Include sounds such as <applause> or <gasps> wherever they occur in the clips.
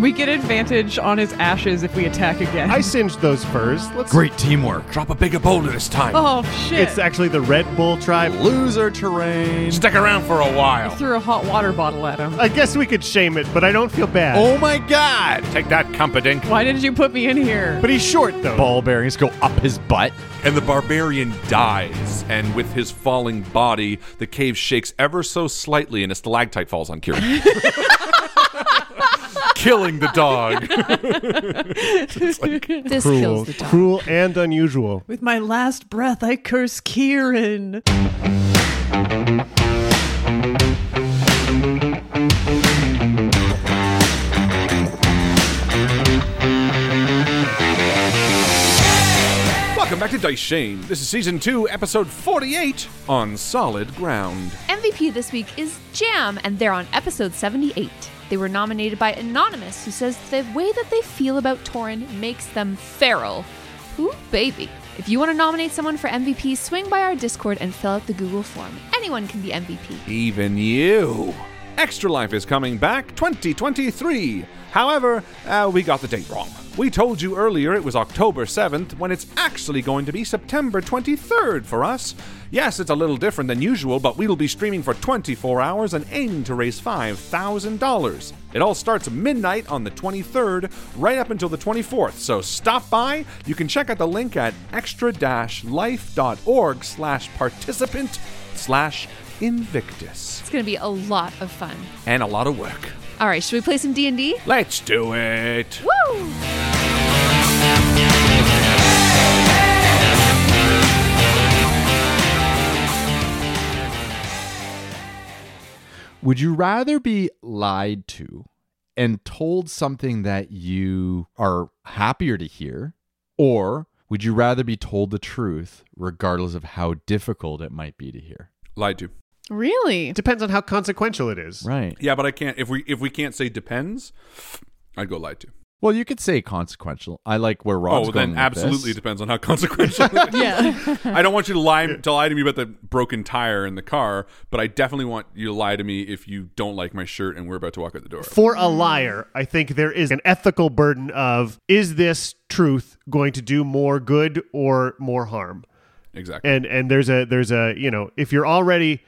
We get advantage on his ashes if we attack again. I singed those furs. Let's. Great teamwork. Drop a bigger boulder this time. Oh shit! It's actually the Red Bull tribe. Loser terrain. Stick around for a while. threw a hot water bottle at him. I guess we could shame it, but I don't feel bad. Oh my god! Take that, Cumperdink. Why did you put me in here? But he's short though. Ball bearings go up his butt. And the barbarian dies, and with his falling body, the cave shakes ever so slightly, and a stalactite falls on Kieran. <laughs> Killing the dog. <laughs> It's like- This Cruel, kills the dog. cruel and unusual. With my last breath, I curse Kieran. Welcome back to Dice Shame. This is season two, episode 48 on Solid Ground. MVP this week is Jam, and they're on episode 78. They were nominated by Anonymous, who says the way that they feel about Torin makes them feral. Ooh, baby. If you want to nominate someone for MVP, swing by our Discord and fill out the Google form. Anyone can be MVP. Even you. Extra Life is coming back 2023. However, uh, we got the date wrong. We told you earlier it was October 7th when it's actually going to be September 23rd for us. Yes, it's a little different than usual, but we'll be streaming for 24 hours and aiming to raise $5,000. It all starts midnight on the 23rd, right up until the 24th. So stop by. You can check out the link at extra-life.org slash participant slash Invictus. It's going to be a lot of fun. And a lot of work. All right, should we play some D&D? Let's do it. Woo! Would you rather be lied to and told something that you are happier to hear, or would you rather be told the truth regardless of how difficult it might be to hear? Lied to. Really? Depends on how consequential it is. Right. Yeah, but I can't. If we if we can't say depends, I'd go lied to. Well, you could say consequential. I like where Rob's oh, going then with absolutely this. depends on how consequential. it is. <laughs> Yeah. I don't want you to lie to lie to me about the broken tire in the car, but I definitely want you to lie to me if you don't like my shirt and we're about to walk out the door. For a liar, I think there is an ethical burden of is this truth going to do more good or more harm? Exactly. And and there's a there's a you know if you're already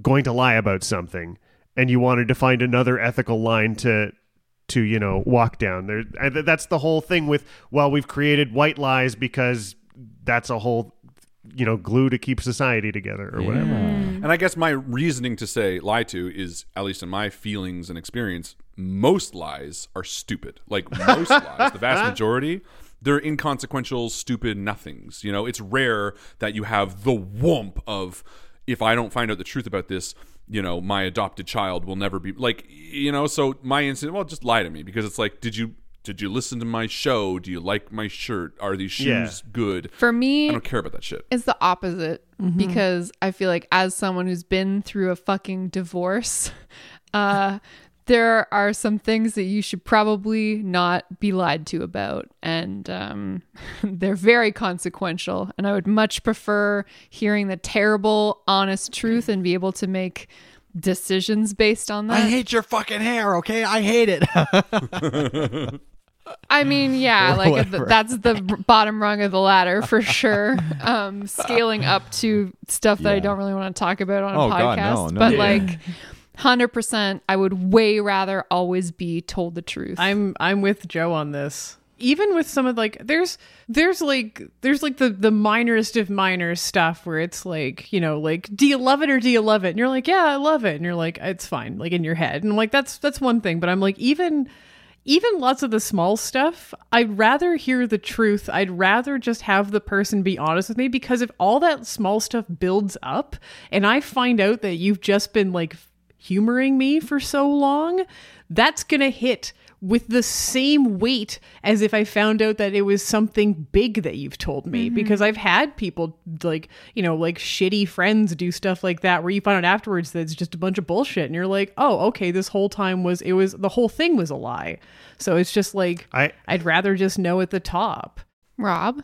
going to lie about something and you wanted to find another ethical line to to you know walk down there and that's the whole thing with well we've created white lies because that's a whole you know glue to keep society together or whatever mm. And I guess my reasoning to say lie to is, at least in my feelings and experience, most lies are stupid. Like most <laughs> lies, the vast majority, they're inconsequential, stupid nothings. You know, it's rare that you have the whomp of, if I don't find out the truth about this, you know, my adopted child will never be like, you know. So my instinct, well, just lie to me because it's like, did you did you listen to my show? Do you like my shirt? Are these shoes Yeah. good? For me, I don't care about that shit. it's the opposite because I feel like as someone who's been through a fucking divorce, <laughs> uh, there are some things that you should probably not be lied to about, and um, <laughs> they're very consequential. And I would much prefer hearing the terrible, honest truth and be able to make decisions based on that. I hate your fucking hair, okay? I hate it. <laughs> I mean, yeah, <laughs> like whatever. that's the bottom rung of the ladder for sure. Um, scaling up to stuff that I don't really want to talk about on a Oh, God, podcast, no, no. but Yeah. like 100%. I would way rather always be told the truth. I'm I'm with Jo on this. Even with some of like there's there's like there's like the the minorest of minor stuff where it's like, you know, like do you love it or do you love it? And you're like, yeah, I love it. And you're like, it's fine, like in your head. And I'm like that's that's one thing, but I'm like even even lots of the small stuff, I'd rather hear the truth. I'd rather just have the person be honest with me because if all that small stuff builds up and I find out that you've just been like humoring me for so long, that's going to hit with the same weight as if I found out that it was something big that you've told me. Mm-hmm. Because I've had people like, you know, like shitty friends do stuff like that where you find out afterwards that it's just a bunch of bullshit and you're like, oh, okay, this whole time was, it was, the whole thing was a lie. So it's just like, I I'd rather just know at the top. Rob?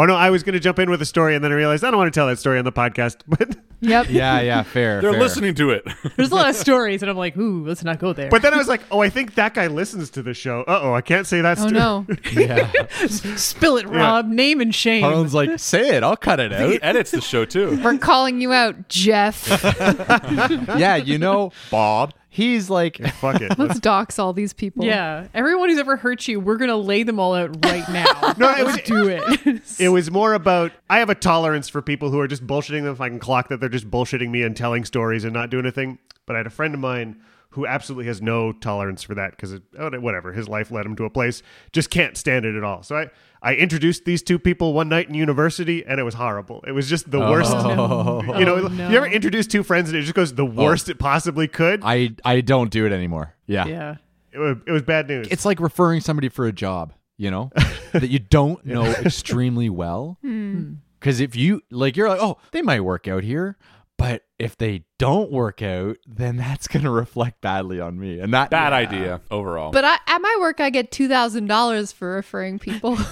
Oh no, I was going to jump in with a story and then I realized I don't want to tell that story on the podcast. <laughs> But Yep. Yeah, yeah, fair. They're fair. listening to it. <laughs> There's a lot of stories and I'm like, ooh, let's not go there. but then I was like, oh, I think that guy listens to the show. Uh oh, I can't say that. Oh sto- no. <laughs> Yeah. Spill it, Rob. Name and shame. Harlan's like, say it. I'll cut it out. he out. edits the show too. We're calling you out, Jeff. yeah, you know, Bob. He's like, Fuck it. <laughs> Let's dox all these people. Yeah, everyone who's ever hurt you, we're gonna lay them all out right now. <laughs> No, it was Let's do it. It was more about I have a tolerance for people who are just bullshitting them if I can clock that they're just bullshitting me and telling stories and not doing a thing. But I had a friend of mine who absolutely has no tolerance for that because oh, whatever his life led him to a place just can't stand it at all. So I I introduced these two people one night in university and it was horrible. It was just the oh. worst. <laughs> You know, Oh, no. you ever introduce two friends and it just goes the oh. worst it possibly could. I, I don't do it anymore. Yeah. yeah. it, was, it was bad news. It's like referring somebody for a job, you know, <laughs> that you don't know extremely well. Hmm. Because if you, like, you're like, oh, they might work out here. But if they don't work out, then that's going <laughs> to reflect badly on me. And that Bad yeah. idea overall. But I, at my work, I get $2,000 for referring people. <laughs>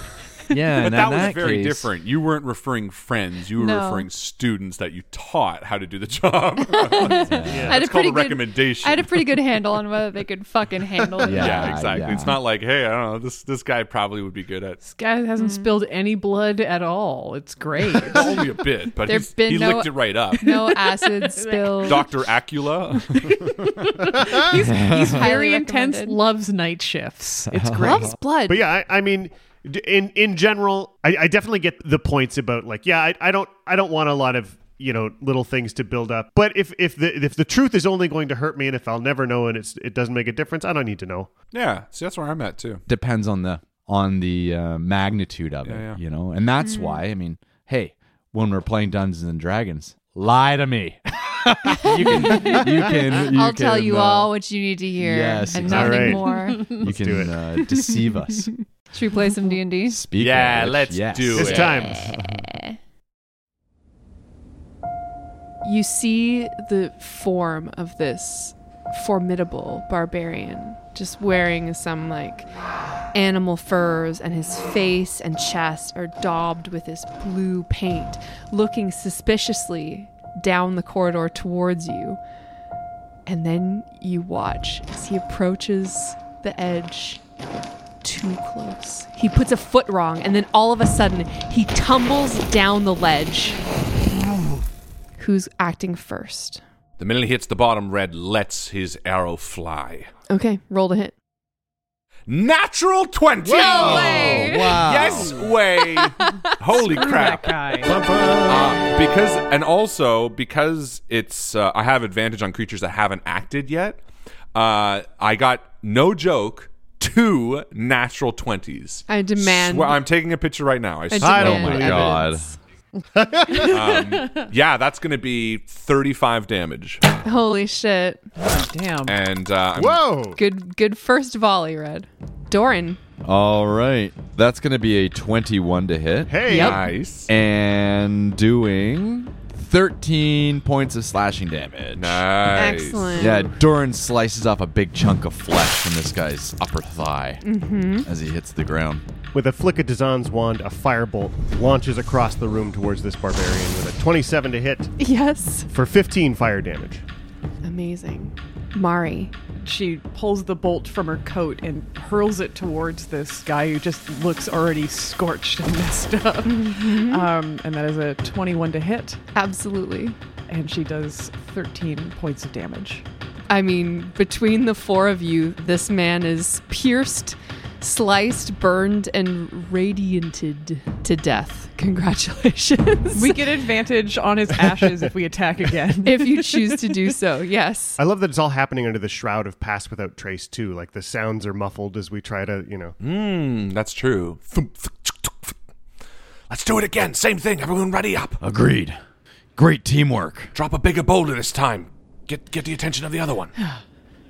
<laughs> Yeah. But and that was that very case- different. You weren't referring friends. You were No. referring students that you taught how to do the job. <laughs> <laughs> I had It's a called pretty a good recommendation. I had a pretty good handle on whether they could fucking handle it. Yeah. yeah, exactly. yeah. It's not like, hey, I don't know, this this guy probably would be good at This guy hasn't hmm. spilled any blood at all. It's great. only a bit, but There's he's, been he no- licked it right up. No acid spilled. Doctor Acula. he's he's very intense, loves night shifts. It's great. Loves blood. But yeah, I, I mean, d- in in general, I, I definitely get the points about like, yeah, I, I don't I don't want a lot of you know little things to build up. But if if the if the truth is only going to hurt me, and if I'll never know, and it's it doesn't make a difference, I don't need to know. yeah, see, that's where I'm at too. depends on the on the uh, magnitude of it, Yeah, yeah. you know, and that's why. I mean, hey, when we're playing Dungeons and Dragons, lie to me. <laughs> you can, you can, <laughs> you I'll tell you uh, all what you need to hear yes, and exactly. nothing Alright. more. <laughs> You can do it. Uh, deceive us. <laughs> Should we play some D&D? Yeah, which, let's yes. do It's it. time. You see the form of this formidable barbarian just wearing some like animal furs and his face and chest are daubed with this blue paint looking suspiciously down the corridor towards you. And then you watch as he approaches the edge too close. He puts a foot wrong and then all of a sudden he tumbles down the ledge. Who's acting first? The minute he hits the bottom, Red lets his arrow fly. okay roll to hit Natural 20! No way! Wow. Yes way! <laughs> Holy crap. Uh, because and also because it's uh, I have advantage on creatures that haven't acted yet. Uh, I got no joke two natural twenties. I demand- I'm taking a picture right now. I, I swear. I don't demand believe it. Evidence. um, yeah, that's going to be 35 damage, Holy shit. Damn. and uh, I'm- Whoa! Good good first volley, Red. Doran. All right, that's going to be a twenty-one to hit, Hey, Yep. nice, and doing thirteen points of slashing damage. nice, Excellent. Yeah, Doran slices off a big chunk of flesh from this guy's upper thigh as he hits the ground. With a flick of Dazan's wand, a firebolt launches across the room towards this barbarian with a 27 to hit Yes. for 15 fire damage. Amazing. Mari. She pulls the bolt from her coat and hurls it towards this guy who just looks already scorched and <laughs> messed up. Um, and that is a 21 to hit. Absolutely. And she does 13 points of damage. I mean, between the four of you, this man is pierced, sliced, burned, and radianted to death. Congratulations. We get advantage on his ashes if we attack again. <laughs> if you choose to do so, yes. I love that it's all happening under the shroud of Pass Without Trace too. Like the sounds are muffled as we try to, you know. Hmm, that's true. Let's do it again. Same thing. Everyone ready up. Agreed. Great teamwork. Drop a bigger boulder this time. Get get the attention of the other one. Yeah.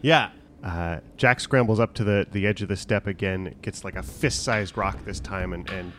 Yeah. Uh, Jack scrambles up to the, the edge of the step again, gets like a fist sized rock this time, and, and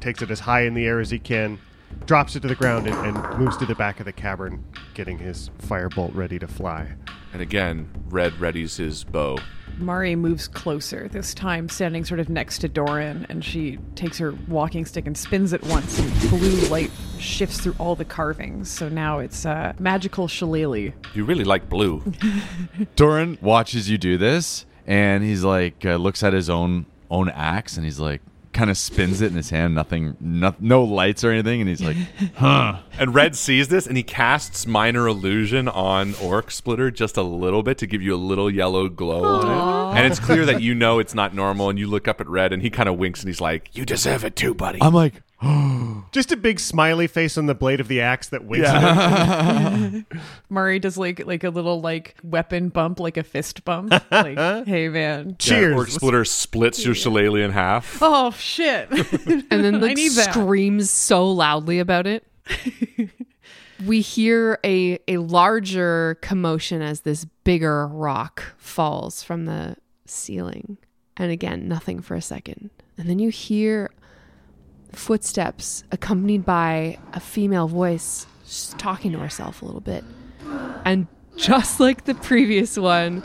takes it as high in the air as he can, drops it to the ground, and, and moves to the back of the cavern, getting his firebolt ready to fly. And again, Red readies his bow. Mari moves closer, this time standing sort of next to Doran, and she takes her walking stick and spins it once, and blue light shifts through all the carvings. So now it's a magical shillelagh. You really like blue. <laughs> Doran watches you do this, and he's like, uh, looks at his own own axe, and he's like, kind of spins it in his hand. Nothing, no, no lights or anything, and he's like, huh. And Red sees this and he casts minor illusion on Orc Splitter just a little bit to give you a little yellow glow on it. And it's clear that you know it's not normal. And you look up at Red and he kind of winks and he's like, You deserve it too, buddy. I'm like, <gasps> Just a big smiley face on the blade of the axe that winks Yeah. at him. <laughs> Mari does like like a little like weapon bump, like a fist bump. like, <laughs> hey man. Yeah, Cheers. Orc Splitter splits your shillelagh in half. Oh shit. and then <laughs> I like need that. screams so loudly about it. We hear a a larger commotion as this bigger rock falls from the ceiling. And again, nothing for a second. And then you hear footsteps accompanied by a female voice talking to herself a little bit. And just like the previous one,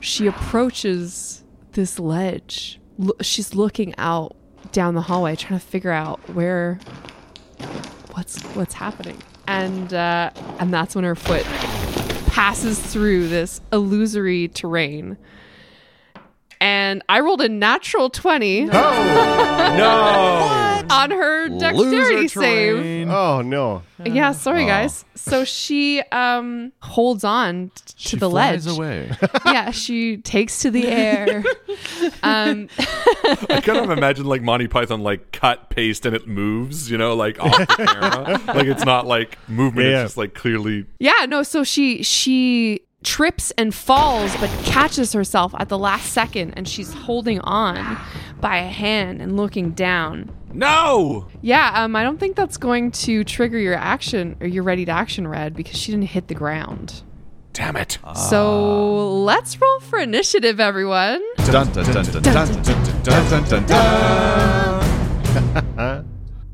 she approaches this ledge. She's looking out down the hallway, trying to figure out where what's what's happening. And uh, and that's when her foot passes through this illusory terrain. And I rolled a natural twenty No! <laughs> on her dexterity save. Oh, no. Yeah, sorry Oh. guys. So she um holds on t- to She the flies ledge. away. <laughs> yeah, she takes to the air. <laughs> um I kind of imagine like Monty Python like cut, paste, and it moves, you know, like off the camera. <laughs> like it's not like movement, Yeah, yeah. it's just like clearly. yeah, no, so she she trips and falls but catches herself at the last second and she's holding on by a hand and looking down. No. Yeah, um, I don't think that's going to trigger your action or your ready to action red because she didn't hit the ground. Damn it. So let's roll for initiative, everyone.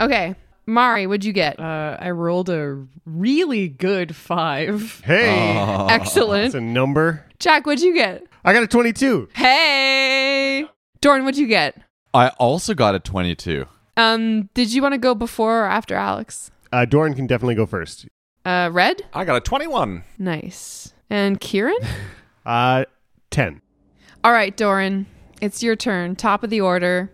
Okay, Mari, what'd you get? Uh, I rolled a really good five. Hey, Excellent. that's a number. Jack, what'd you get? I got a 22. Hey. Dorn, what'd you get? I also got a 22. Um, did you want to go before or after Alex? Uh, Doran can definitely go first. Uh, Red. I got a 21. Nice. And Kieran. <laughs> Uh, 10. All right, Doran, it's your turn. Top of the order.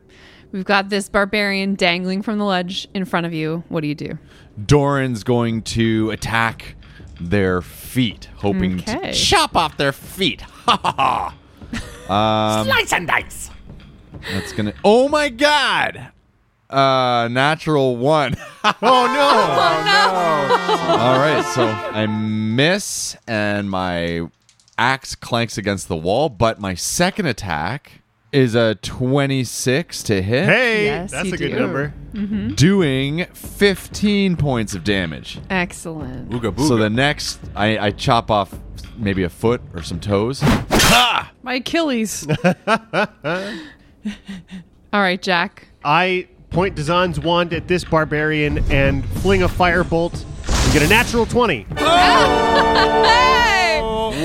We've got this barbarian dangling from the ledge in front of you. What do you do? Doran's going to attack their feet, hoping Okay. to chop off their feet. <laughs> Ha ha ha. <laughs> Um, Slice and dice. that's gonna. Oh my god! Uh, natural one. <laughs> Oh, no. <laughs> Oh no! All right, so I miss, and my axe clanks against the wall. But my second attack is a twenty-six to hit, Hey, Yes, that's you a good do. number. doing fifteen points of damage. Excellent. Booga booga. So the next, I, I chop off maybe a foot or some toes. My Achilles. <laughs> All right, Jack. I point Dazan's wand at this barbarian and fling a firebolt and get a natural 20. <laughs> Hey!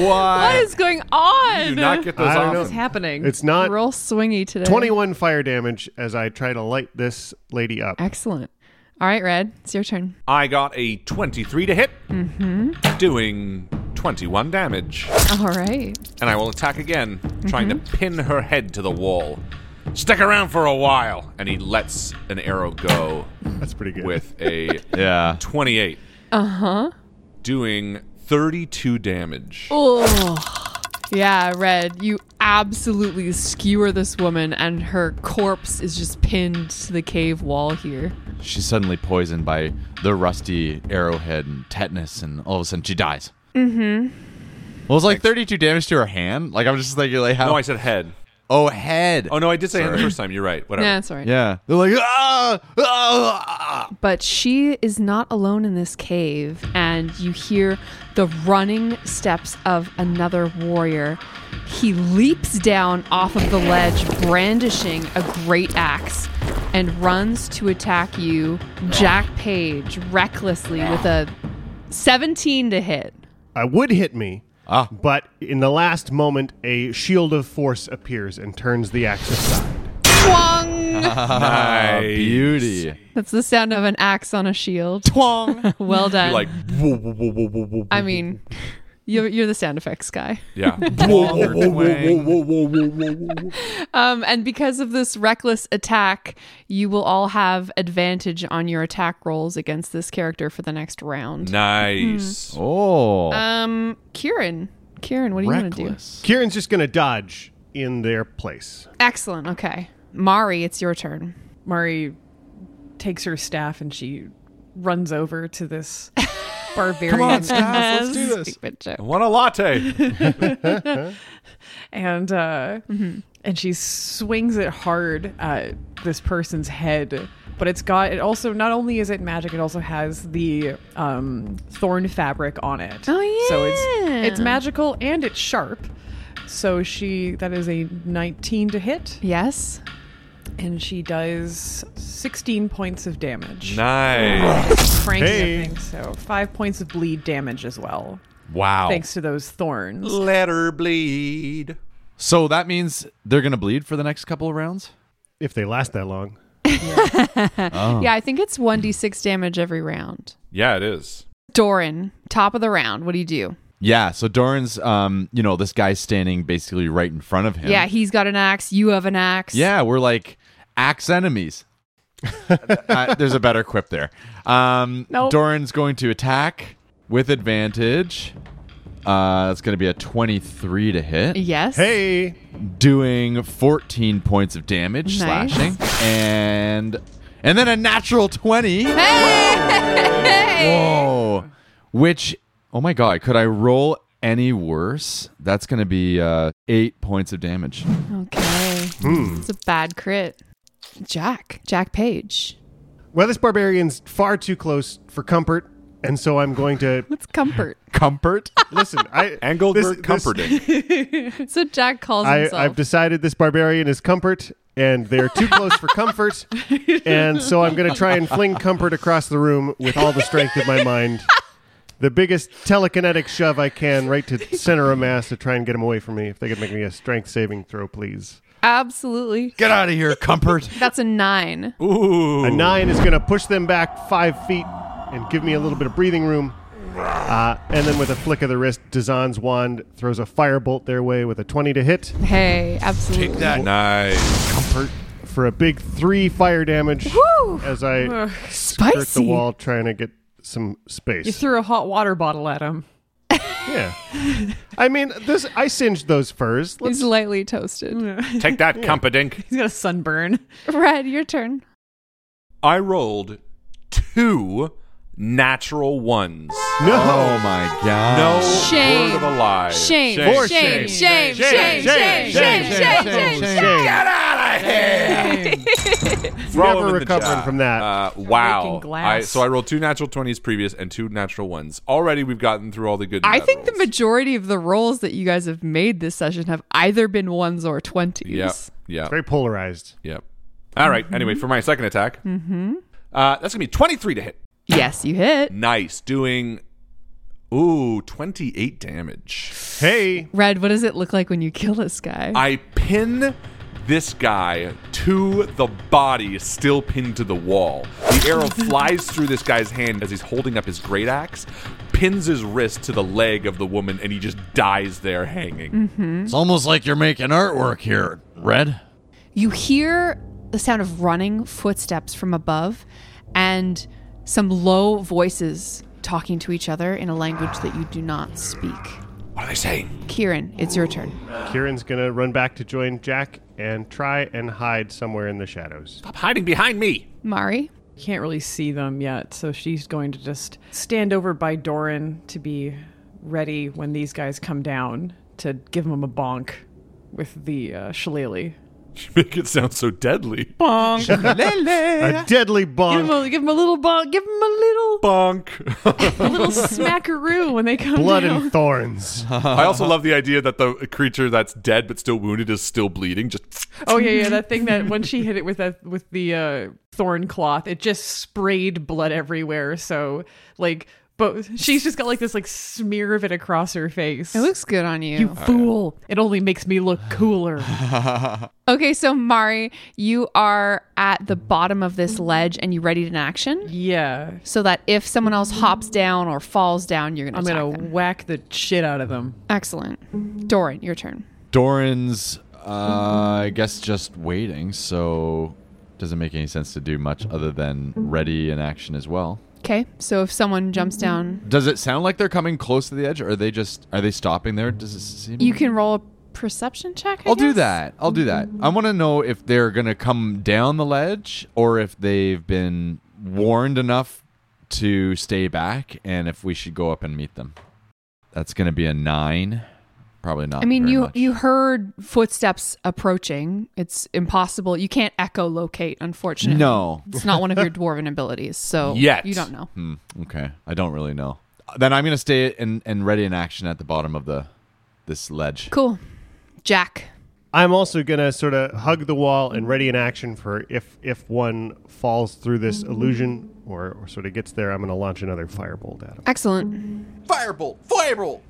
What is going on? Do not get those I don't off. know. What's happening? It's not Roll swingy today. 21 fire damage as I try to light this lady up. Excellent. All right, Red. It's your turn. I got a 23 to hit, mm-hmm. doing 21 damage. All right. And I will attack again, trying to mm-hmm. pin her head to the wall. Stick around for a while. And he lets an arrow go That's pretty good. with a <laughs> Yeah. 28. Uh huh. doing 32 damage. Oh. Yeah, Red, you absolutely skewer this woman, and her corpse is just pinned to the cave wall here. She's suddenly poisoned by the rusty arrowhead and tetanus, and all of a sudden she dies. Mm-hmm. Well, it's like 32 damage to her hand. Like I'm just thinking, like how? No, I said head. Oh, head. Oh no, I did say head the first time. You're right. Whatever. Yeah, that's all right. Yeah, they're like ah, ah, ah. But she is not alone in this cave, and you hear the running steps of another warrior. He leaps down off of the ledge, brandishing a great axe, and runs to attack you, Jack Page, recklessly with a 17 to hit. I would hit me, Ah. but in the last moment, a shield of force appears and turns the axe aside. Twong! Ah, <laughs> Nice. beauty. That's the sound of an axe on a shield. Twong! <laughs> well done. You're like, I mean, you're, you're the sound effects guy. Yeah. um, and because of this reckless attack, you will all have advantage on your attack rolls against this character for the next round. Nice. Hmm. Oh. Um, Kieran. Kieran, what are you going to do? Kieran's just going to dodge in their place. Excellent. Okay. Mari, it's your turn. Mari takes her staff and she runs over to this <laughs> barbarian. Come on, Staff, let's do <laughs> this. Stupid joke. I want a latte. <laughs> and uh, Mm-hmm. and she swings it hard at this person's head. But it's got it also not only is it magic, it also has the um, thorn fabric on it. Oh, yeah. So it's it's magical and it's sharp. So she that is a 19 to hit, Yes. And she does 16 points of damage. nice. Cranking Hey. the thing, so five points of bleed damage as well, Wow. thanks to those thorns. Let her bleed. So that means they're gonna bleed for the next couple of rounds. If they last that long. <laughs> Oh. Yeah, I think it's 1d6 damage every round. Yeah, it is. Doran, top of the round. What do you do? Yeah. So Doran's, um, you know, this guy's standing basically right in front of him. Yeah, he's got an axe. You have an axe. Yeah, we're like axe enemies. <laughs> uh, there's a better quip there. Um, Nope. Doran's going to attack with advantage. Uh, it's going to be a 23 to hit, Yes. Hey, doing 14 points of damage, Nice. slashing, and and then a natural 20. Hey! Whoa! Which, oh my god, could I roll any worse? That's going to be uh, eight points of damage. Okay. It's a bad crit. Jack. Jack Page. well, this barbarian's far too close for comfort, and so I'm going to What's comfort? Comfort. <laughs> listen. I Engelbert this- comforting. That's <laughs> what Jack calls I, himself. I've decided this barbarian is comfort, and they're too close for comfort, and so I'm going to try and fling comfort across the room with all the strength of my mind. The biggest telekinetic shove I can right to center of mass to try and get him away from me. If they could make me a strength saving throw, please. Absolutely. Get out of here, Comfort. <laughs> That's a nine. Ooh. A nine is going to push them back five feet and give me a little bit of breathing room. Uh, and then with a flick of the wrist, Dazan's wand throws a firebolt their way with a 20 to hit Hey, absolutely. Take that. Nice. comfort for a big three fire damage Woo! as I skirt the Spicy. wall trying to get some space. You threw a hot water bottle at him. Yeah. I mean, this I singed those furs. Let's, He's lightly toasted. <laughs> Take that, Cumpadink. He's got a sunburn. Red, your turn. I rolled two natural ones. no. Oh my god. No Shame. word of a lie. Shame. For Shame. shame. Shame. Shame. Shame. Shame. Shame. Shame. Shame. Get out of here! Throw Never him in the recovering jar. from that. Uh, wow. Breaking glass. I, so I rolled two natural 20s previous and two natural ones. Already we've gotten through all the good and I bad think the rolls. majority of the rolls that you guys have made this session have either been ones or twenties. Yep. Yep. Very polarized. Yep. All right. Anyway, for my second attack, mm-hmm. uh, that's going to be 23 to hit. Yes, you hit. Nice. Doing, ooh, 28 damage. Hey, Red, what does it look like when you kill this guy? I pin this guy to the body, still pinned to the wall. The arrow <laughs> flies through this guy's hand as he's holding up his great axe, pins his wrist to the leg of the woman, and he just dies there hanging. Mm-hmm. It's almost like you're making artwork here, Red. you hear the sound of running footsteps from above and some low voices talking to each other in a language that you do not speak. What are they saying? Kieran, it's your turn. Kieran's gonna run back to join Jack and try and hide somewhere in the shadows. Stop hiding behind me. Mari? Can't really see them yet, so she's going to just stand over by Doran to be ready when these guys come down to give them a bonk with the uh, shillelagh. <laughs> You make it sound so deadly. Bonk. <laughs> A deadly give, bonk. him a, give him a little bonk. Give him a little, Bonk. <laughs> a little smackaroo when they come Blood down. and thorns. I also love the idea that the creature that's dead but still wounded is still bleeding. Just Oh yeah, yeah, that thing that when she hit it with that with the uh, thorn cloth, it just sprayed blood everywhere. So like, but she's just got like this like smear of it across her face. It looks good on you. you fool! It only makes me look cooler. <laughs> Okay, so Mari, you are at the bottom of this ledge and you ready to action yeah, so that if someone else hops down or falls down, you're gonna I'm gonna them. whack the shit out of them. Excellent. Doran, your turn. Doran's, uh, I guess, just waiting, so doesn't make any sense to do much other than ready in action as well. Okay, so if someone jumps mm-hmm. down, Does it sound like they're coming close to the edge, or are they just are they stopping there? Does it seem? you can roll a perception check. I I'll do guess? that. I'll do that. I want to know if they're gonna come down the ledge, or if they've been warned enough to stay back, and if we should go up and meet them. That's gonna be a nine. Probably not. I mean, very you much. you heard footsteps approaching. It's impossible. You can't echolocate, unfortunately. No. it's not one of your dwarven abilities, so <laughs> Yet. you don't know. Hmm, okay, I don't really know. Then I'm gonna stay and and ready in action at the bottom of the this ledge. Cool, Jack. I'm also gonna sort of hug the wall and ready in action for if if one falls through this illusion or, or sort of gets there. I'm gonna launch another firebolt at him. Excellent. Firebolt! Firebolt!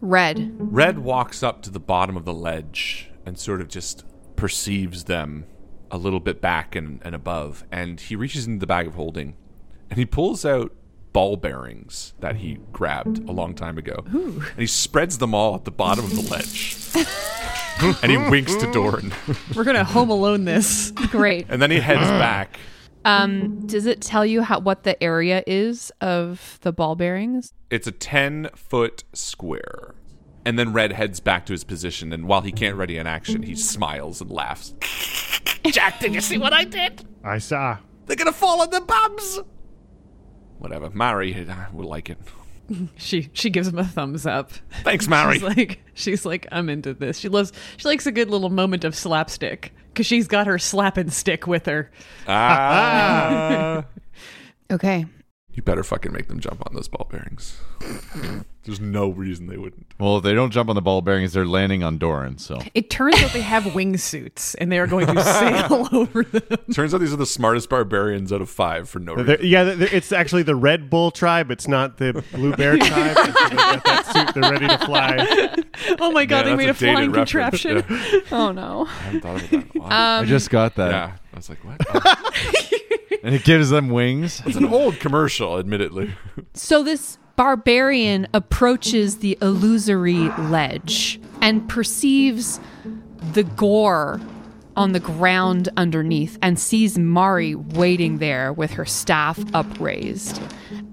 Red. Red walks up to the bottom of the ledge and sort of just perceives them a little bit back and, and above. And he reaches into the bag of holding and he pulls out ball bearings that he grabbed a long time ago. And he spreads them all at the bottom of the ledge. and he winks to Doran. We're gonna home alone this. Great. And then he heads <clears throat> back. Um, does it tell you how what the area is of the ball bearings? It's a 10 foot square. And then Red heads back to his position, and while he can't ready an action, he smiles and laughs. <laughs> Jack, did you see what I did? I saw. They're gonna fall on the bums. Whatever, Mari will like it. <laughs> She she gives him a thumbs up. Thanks, <laughs> Mari. She's like she's like I'm into this. She loves she likes a good little moment of slapstick because she's got her slapping stick with her. Ah, <laughs> Okay. You better fucking make them jump on those ball bearings. <laughs> There's no reason they wouldn't. Well, if they don't jump on the ball bearings, they're landing on Doran. So It turns out they have wingsuits and they are going to <laughs> sail <laughs> over them. Turns out these are the smartest barbarians out of five for no reason. They're- yeah, they're- it's actually the Red Bull tribe. It's not the Blue Bear tribe. And so they've got that suit. They're ready to fly. Oh my god, Yeah, they made a that's dated flying reference. contraption. Yeah. Oh no. I hadn't thought of that. Wow. I just got that, yeah, I was like, what? Oh, <laughs> and it gives them wings. it's an old commercial, admittedly. So this barbarian approaches the illusory ledge and perceives the gore on the ground underneath and sees Mari waiting there with her staff upraised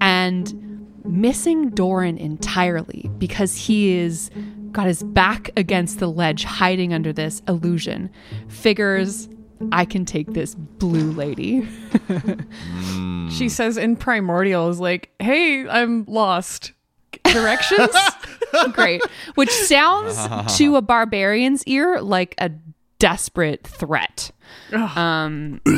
and missing Doran entirely because he is got his back against the ledge hiding under this illusion figures I can take this blue lady. She says in primordial is like, "Hey, I'm lost. Directions?" <laughs> Great. Which sounds <laughs> to a barbarian's ear like a desperate threat. Um, <laughs>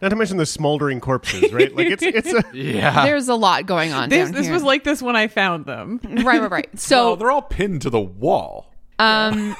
Not to mention the smoldering corpses, right? Like it's it's a Yeah. there's a lot going on. this down this here. was like this when I found them. right, right, right. So So, they're all pinned to the wall. um,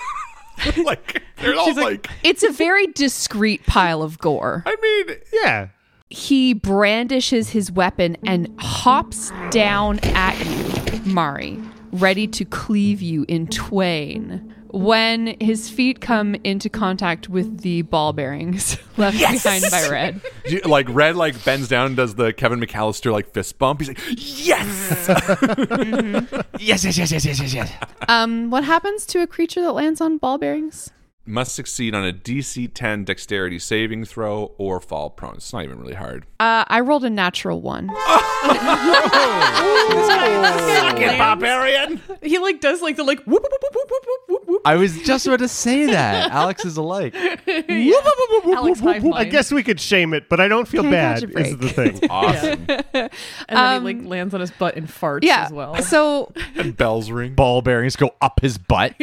<laughs> like they're all like, it's a very discreet pile of gore. I mean, yeah. He brandishes his weapon and hops down at you, Mari, ready to cleave you in twain. When his feet come into contact with the ball bearings <laughs> left behind by Red. you- like Red like bends down and does the Kevin McCallister like fist bump. He's like, yes. <laughs> yes, yes, yes, yes, yes, yes, yes. Um, what happens to a creature that lands on ball bearings? Must succeed on a DC 10 dexterity saving throw or fall prone. It's not even really hard. Uh, I rolled a natural one. <laughs> barbarian! He like does like the like whoop whoop whoop whoop whoop whoop whoop. I was just about to say that. Alex is alike. <laughs> Alex hive I mind. guess we could shame it, but I don't feel Okay, bad. gotcha Is the thing? <laughs> Awesome. and then he like lands on his butt and farts Yeah. as well. So and bells ring. Ball bearings go up his butt.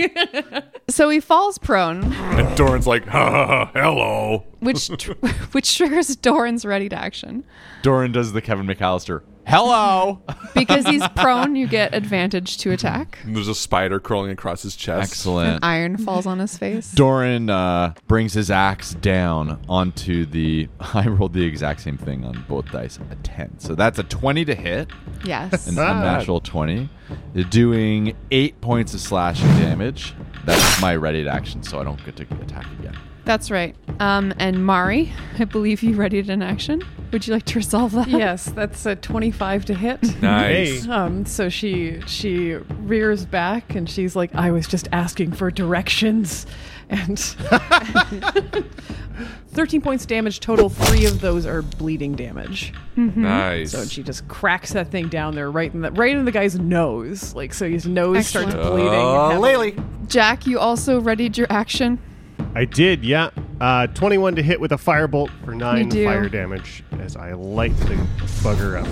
so he falls prone, And Doran's like, ha, ha, ha, hello. which tr- <laughs> which triggers Doran's ready to action. Doran does the Kevin McCallister. Hello. Because he's <laughs> prone, you get advantage to attack. And there's a spider crawling across his chest. Excellent. Iron falls on his face. Doran uh, brings his axe down onto the. <laughs> I rolled the exact same thing on both dice, a 10. So that's a 20 to hit, Yes. an unnatural 20. They're doing 8 points of slashing damage. That's my ready to action, so I don't get to attack again. That's right. Um, and Mari, I believe you readied an action. Would you like to resolve that? yes, that's a twenty-five to hit. <laughs> Nice. Um, so she she rears back and she's like, "I was just asking for directions," and <laughs> thirteen points damage total. Three of those are bleeding damage. Nice. So she just cracks that thing down there, right in the right in the guy's nose, like so his nose Excellent. starts bleeding. Uh, heavily. Jack, you also readied your action. I did, yeah. Uh, 21 to hit with a firebolt for 9 do. fire damage as I light the bugger up.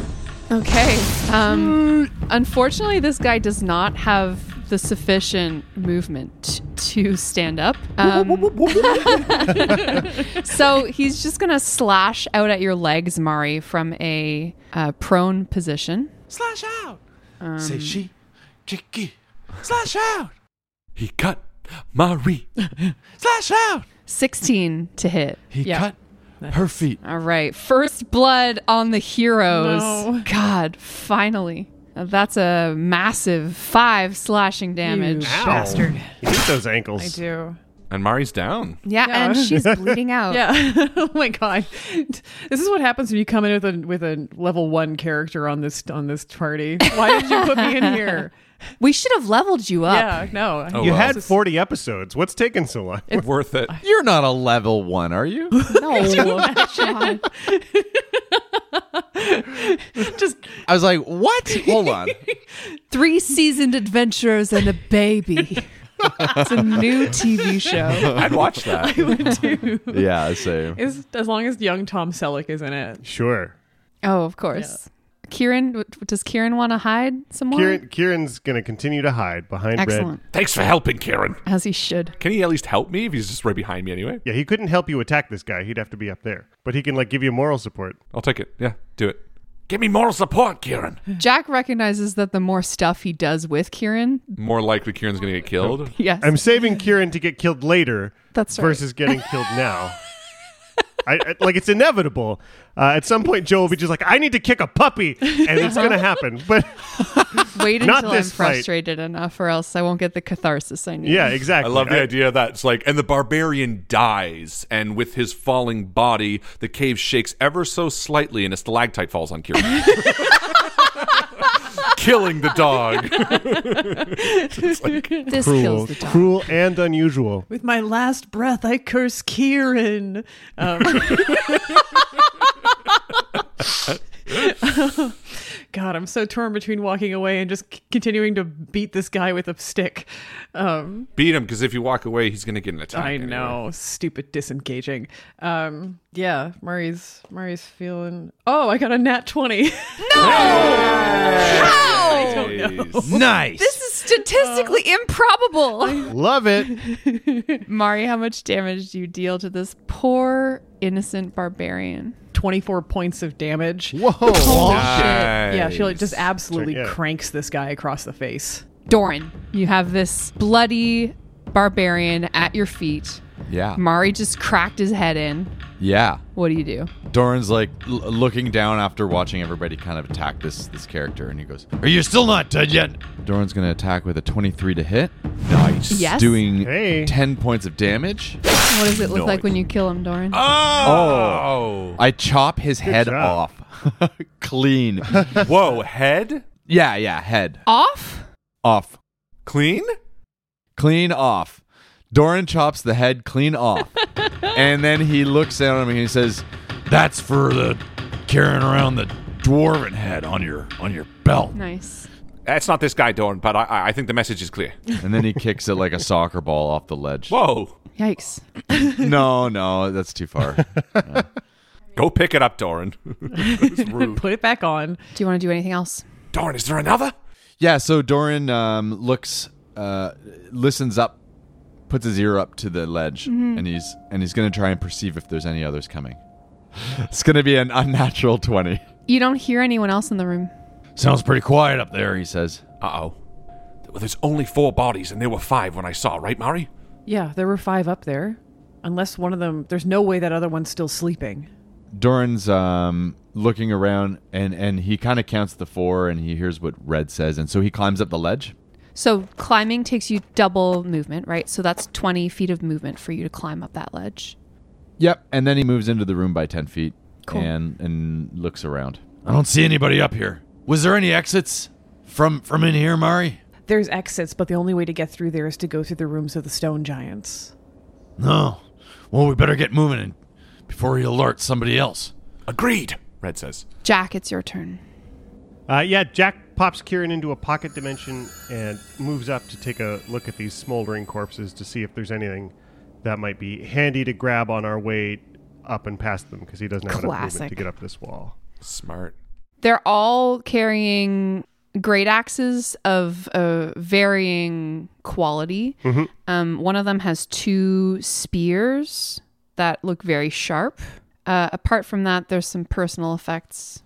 Okay. Um, unfortunately, this guy does not have the sufficient movement t- to stand up. Um, <laughs> so he's just going to slash out at your legs, Mari, from a uh, prone position. Slash out. Um, Say she. Kiki. Slash out. He cut Marie. <laughs> Slash out. 16 to hit. He Yeah. cut her feet. All right. First blood on the heroes. No. God, finally. Uh, That's a massive five slashing damage. You bastard. You need those ankles. I do. And Mari's down. Yeah, Yeah. and she's <laughs> bleeding out. Yeah. <laughs> oh my god. This is what happens when you come in with a with a level one character on this on this party. Why did you put me in <laughs> here? We should have leveled you up. Yeah, no. Oh, you well. had 40 episodes. What's taking so long? It's Worth it. You're not a level one, are you? No. Oh, god. Just I was like, what? Hold on. Three seasoned adventurers and a baby. It's a new TV show. I'd watch that. I would do. yeah, same. Is as long as young Tom Selleck is in it. Sure. Oh, of course. Kieran, does Kieran want to hide some more? Kieran, Kieran's going to continue to hide behind Excellent. Thanks for helping, Kieran. As he should. Can he at least help me if he's just right behind me anyway? Yeah, he couldn't help you attack this guy. He'd have to be up there. But he can like give you moral support. I'll take it. Yeah, do it. Give me moral support, Kieran. Jack recognizes that the more stuff he does with Kieran, More likely Kieran's going to get killed. <laughs> yes, I'm saving Kieran to get killed later That's right. versus getting killed now. <laughs> I, I- like it's inevitable. Uh, at some point, Jo will be just like, "I need to kick a puppy," and it's going <laughs> to happen. But wait <laughs> Not until I'm this fight. frustrated enough, or else I won't get the catharsis I need. yeah, exactly. I love the idea that it's like, and the barbarian dies, and with his falling body, the cave shakes ever so slightly, and a stalactite falls on Kieran. <laughs> Killing the dog. <laughs> Like, This Cruel, kills the dog. cruel, and unusual. With my last breath, I curse Kieran. Um, <laughs> <laughs> God, I'm so torn between walking away and just c- continuing to beat this guy with a stick. Um, beat him, because if you walk away, he's going to get an attack. I anyway. know, stupid disengaging. Um, yeah, Murray's Murray's feeling. Oh, I got a nat twenty. <laughs> Nice. Nice. This is statistically improbable. Love it. <laughs> Mari, how much damage do you deal to this poor innocent barbarian? 24 points of damage. Whoa. <laughs> Nice. Yeah, she like just absolutely Yeah. cranks this guy across the face. Doran, you have this bloody barbarian at your feet. yeah. Mari just cracked his head in. Yeah. What do you do? Doran's like l- looking down after watching everybody kind of attack this this character, and he goes, "Are you still not dead yet?" Doran's gonna attack with a 23 to hit, Nice. Yes. doing Hey. 10 points of damage. What does it look like when you kill him, Doran? Oh. oh. I chop his head job. off, <laughs> clean. <laughs> Whoa, head? yeah, yeah, head Off? off, Clean? clean off. Doran chops the head clean off. <laughs> and then he looks down at me and he says, That's for the carrying around the dwarven head on your on your belt. Nice. That's not this guy, Dorn, but I, I think the message is clear. And then he kicks it like a soccer ball off the ledge. Whoa. Yikes. No, no, that's too far. Go pick it up, Doran. <laughs> it's <laughs> rude. Put it back on. Do you want to do anything else? Doran, is there another? Yeah, so Doran um, looks, uh, listens up, puts his ear up to the ledge, and he's and he's gonna try and perceive if there's any others coming. <laughs> It's gonna be an unnatural twenty. You don't hear anyone else in the room. Sounds pretty quiet up there, he says. Uh oh. Well, there's only four bodies, and there were five when I saw, right, Mari? Yeah, there were five up there. Unless one of them, there's no way that other one's still sleeping. Doran's um, looking around, and and he kind of counts the four, and he hears what Red says, and so he climbs up the ledge. So climbing takes you double movement, right? So that's 20 feet of movement for you to climb up that ledge. Yep, and then he moves into the room by ten feet, Cool. and and looks around. I don't see anybody up here. Was there any exits from from in here, Mari? There's exits, but the only way to get through there is to go through the rooms of the stone giants. No. Well, we better get moving and before he alerts somebody else. Agreed, Red says. Jack, it's your turn. Uh, yeah, Jack pops Kieran into a pocket dimension and moves up to take a look at these smoldering corpses to see if there's anything that might be handy to grab on our way up and past them because he doesn't have enough movement to get up this wall. Smart. They're all carrying great axes of uh, varying quality. Um, one of them has two spears that look very sharp. Uh, apart from that, there's some personal effects.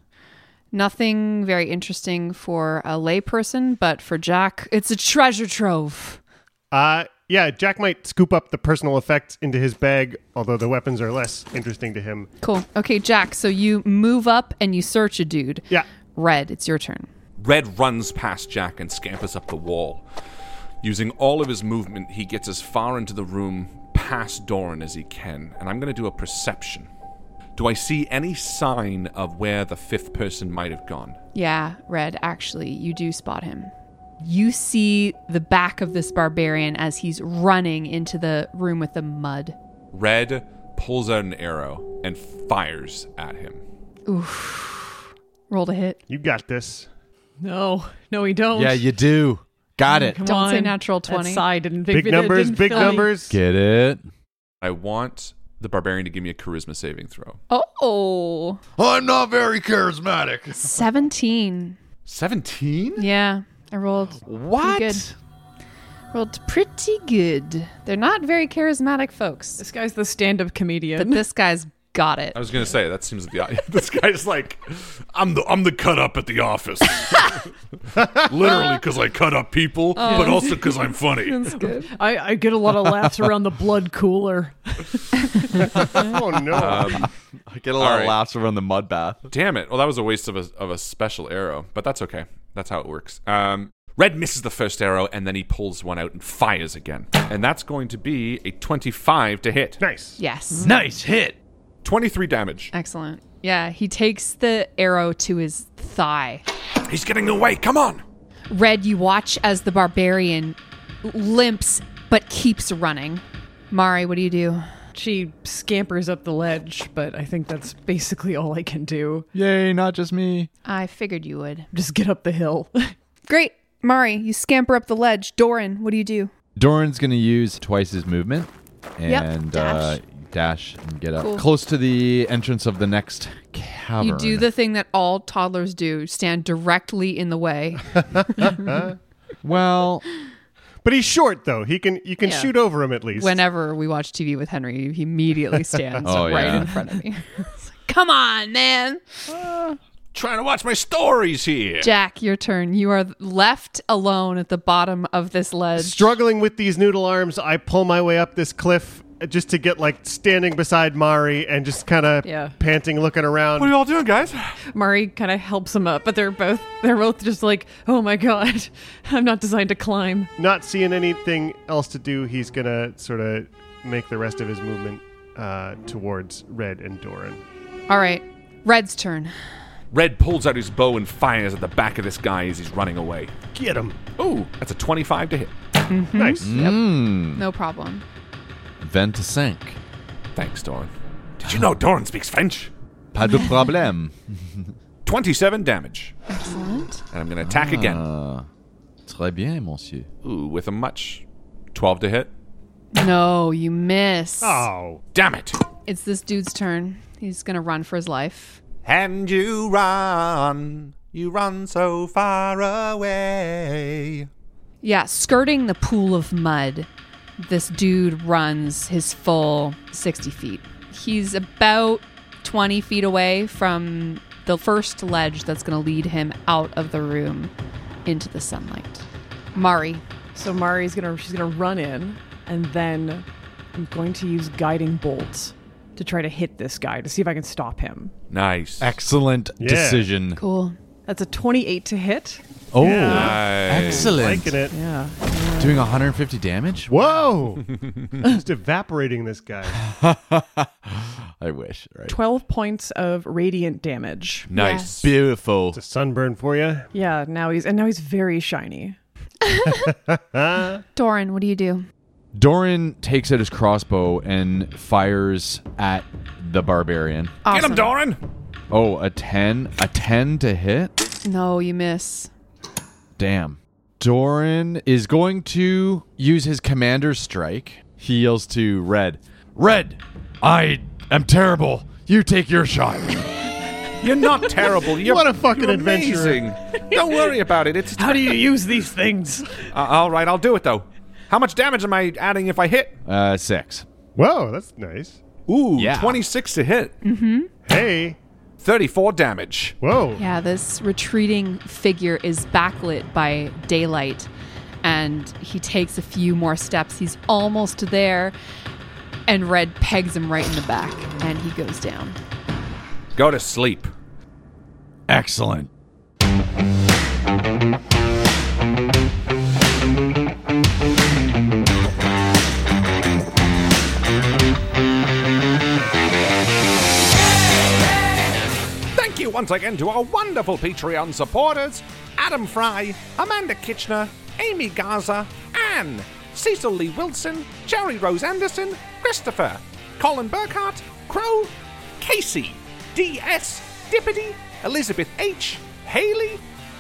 Nothing very interesting for a layperson, but for Jack, it's a treasure trove. Uh, yeah, Jack might scoop up the personal effects into his bag, although the weapons are less interesting to him. Cool. Okay, Jack, so you move up and you search a dude. Yeah. Red, it's your turn. Red runs past Jack and scampers up the wall. Using all of his movement, he gets as far into the room past Doran as he can, and I'm going to do a perception. Do I see any sign of where the fifth person might have gone? Yeah, Red, actually, you do spot him. You see the back of this barbarian as he's running into the room with the mud. Red pulls out an arrow and fires at him. Oof. Roll to hit. You got this. No, no, we don't. Yeah, you do. Got mm, it. Come Don't say natural 20. side didn't Big it numbers, didn't big fill numbers. Get it? I want the barbarian to give me a charisma saving throw. Oh, I'm not very charismatic. 17. 17? Yeah, I rolled What? pretty good. Rolled pretty good. They're not very charismatic folks, This guy's the stand-up comedian. but this guy's got it. I was gonna say that seems like the <laughs> this guy's like I'm the I'm the cut up at the office, <laughs> literally because I cut up people, but also because I'm funny. That's good. I, I get a lot of laughs around the blood cooler. <laughs> Oh no! I get a lot All of laughs around the mud bath. Damn it! Well, that was a waste of a of a special arrow, but that's okay. That's how it works. Um, Red misses the first arrow and then he pulls one out and fires again, and that's going to be a 25 to hit. nice. Yes. Nice hit. 23 damage. Excellent. Yeah, he takes the arrow to his thigh. He's getting away. Come on. Red, you watch as the barbarian limps but keeps running. Mari, what do you do? She scampers up the ledge, but I think that's basically all I can do. Yay, not just me. I figured you would. Just get up the hill. <laughs> Great. Mari, you scamper up the ledge. Doran, what do you do? Doran's going to use twice his movement Yep, and dash. Uh, dash and get up Cool. close to the entrance of the next cavern. You do the thing that all toddlers do stand directly in the way. <laughs> well. But he's short though. He can you can Yeah. shoot over him at least. Whenever we watch TV with Henry, he immediately <laughs> stands Oh, right yeah. in front of me. <laughs> Like, Come on, man. Uh, trying to watch my stories here. Jack, your turn. You are left alone at the bottom of this ledge. Struggling with these noodle arms, I pull my way up this cliff just to get like standing beside Mari and just kind of Yeah. panting, looking around. What are you all doing, guys? Mari kind of helps him up, but they're both they're both just like, "Oh my god, <laughs> I'm not designed to climb." Not seeing anything else to do, he's gonna sort of make the rest of his movement uh, towards Red and Doran. All right. Red's turn. Red pulls out his bow and fires at the back of this guy as he's running away. Get him! Ooh, that's a 25 to hit. Nice. Mm. No problem. 25. Thanks, Doran. Did you know Doran speaks French? Pas de problème. <laughs> 27 damage. Excellent. And I'm going to attack again. Ah, très bien, monsieur. Ooh, with a much. 12 to hit. No, you miss. Oh, Damn it. It's this dude's turn. He's gonna run for his life. And you run. You run so far away. Yeah, skirting the pool of mud, this dude runs his full 60 feet. He's about 20 feet away from the first ledge that's going to lead him out of the room into the sunlight. Mari, So Mari's gonna she's gonna run in, and then I'm going to use guiding bolts to try to hit this guy to see if I can stop him. Nice. Excellent Yeah. decision. cool. That's a 28 to hit. Oh, Nice. excellent. liking it. Yeah. Doing 150 damage? Whoa! <laughs> Just evaporating this guy. <laughs> I wish, right? 12 points of radiant damage. Nice. Beautiful. It's a sunburn for you. Yeah, now he's and now he's very shiny. <laughs> Doran, what do you do? Doran takes out his crossbow and fires at the barbarian. Get him, Doran. Oh, a 10? A 10 to hit? No, you miss. Damn. Doran is going to use his commander's strike. He yells to Red, Red, I am terrible. You take your shot. <laughs> You're not terrible. <laughs> You're, What a fucking you're adventurer. Don't worry about it. It's How do you use these things? <laughs> Uh, all right. I'll do it though. How much damage am I adding if I hit? Uh, six. Whoa, that's nice. Ooh, Yeah. 26 to hit. Hmm. Hey, 34 damage. whoa. Yeah, this retreating figure is backlit by daylight, and he takes a few more steps. He's almost there, and Red pegs him right in the back, and he goes down. Go to sleep. Excellent. Once again to our wonderful Patreon supporters Adam Fry, Amanda Kitchener, Amy Gaza, Anne, Cecil Lee Wilson, Jerry Rose Anderson, Christopher, Colin Burkhart, Crow, Casey, D.S., Dippity, Elizabeth H., Haley,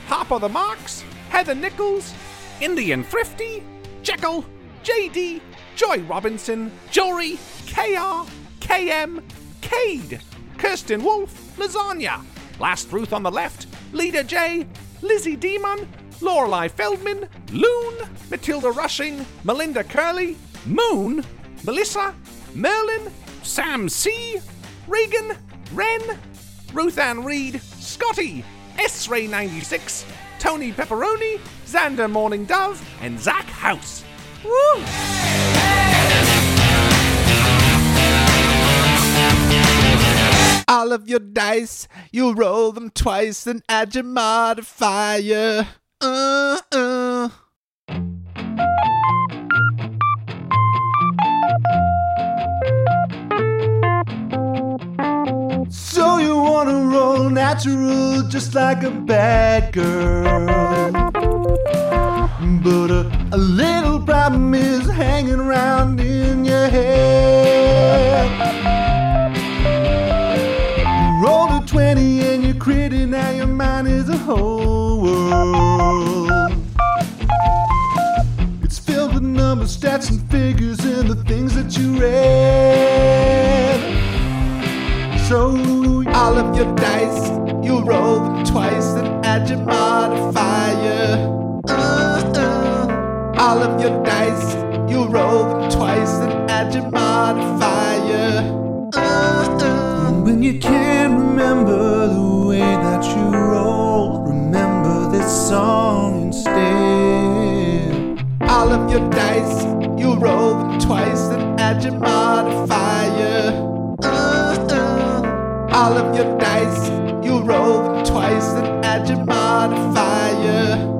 Harper the Marks, Heather Nichols, Indian Thrifty, Jekyll, JD, Joy Robinson, Jory, KR, KM, Cade, Kirsten Wolf, Lasagna, Last Ruth on the left, Leader J, Lizzie Demon, Lorelei Feldman, Loon, Matilda Rushing, Melinda Curley, Moon, Melissa, Merlin, Sam C, Regan, Ren, Ruth Ann Reed, Scotty, S Ray 96, Tony Pepperoni, Xander Morning Dove, and Zach House. Woo! All of your dice, you roll them twice and add your modifier. Uh, uh. So you wanna roll natural just like a bad girl. But a, a little problem is hanging around in your head. Whole world. It's filled with numbers, stats, and figures, and the things that you read. So all of your dice, you roll them twice and add your modifier. Uh, uh. All of your dice, you roll them twice and add your modifier. Uh, uh. When you can't remember the way that you roll, song instead. All of your dice, you roll them twice and add your modifier. Uh, uh. All of your dice, you roll them twice and add your modifier.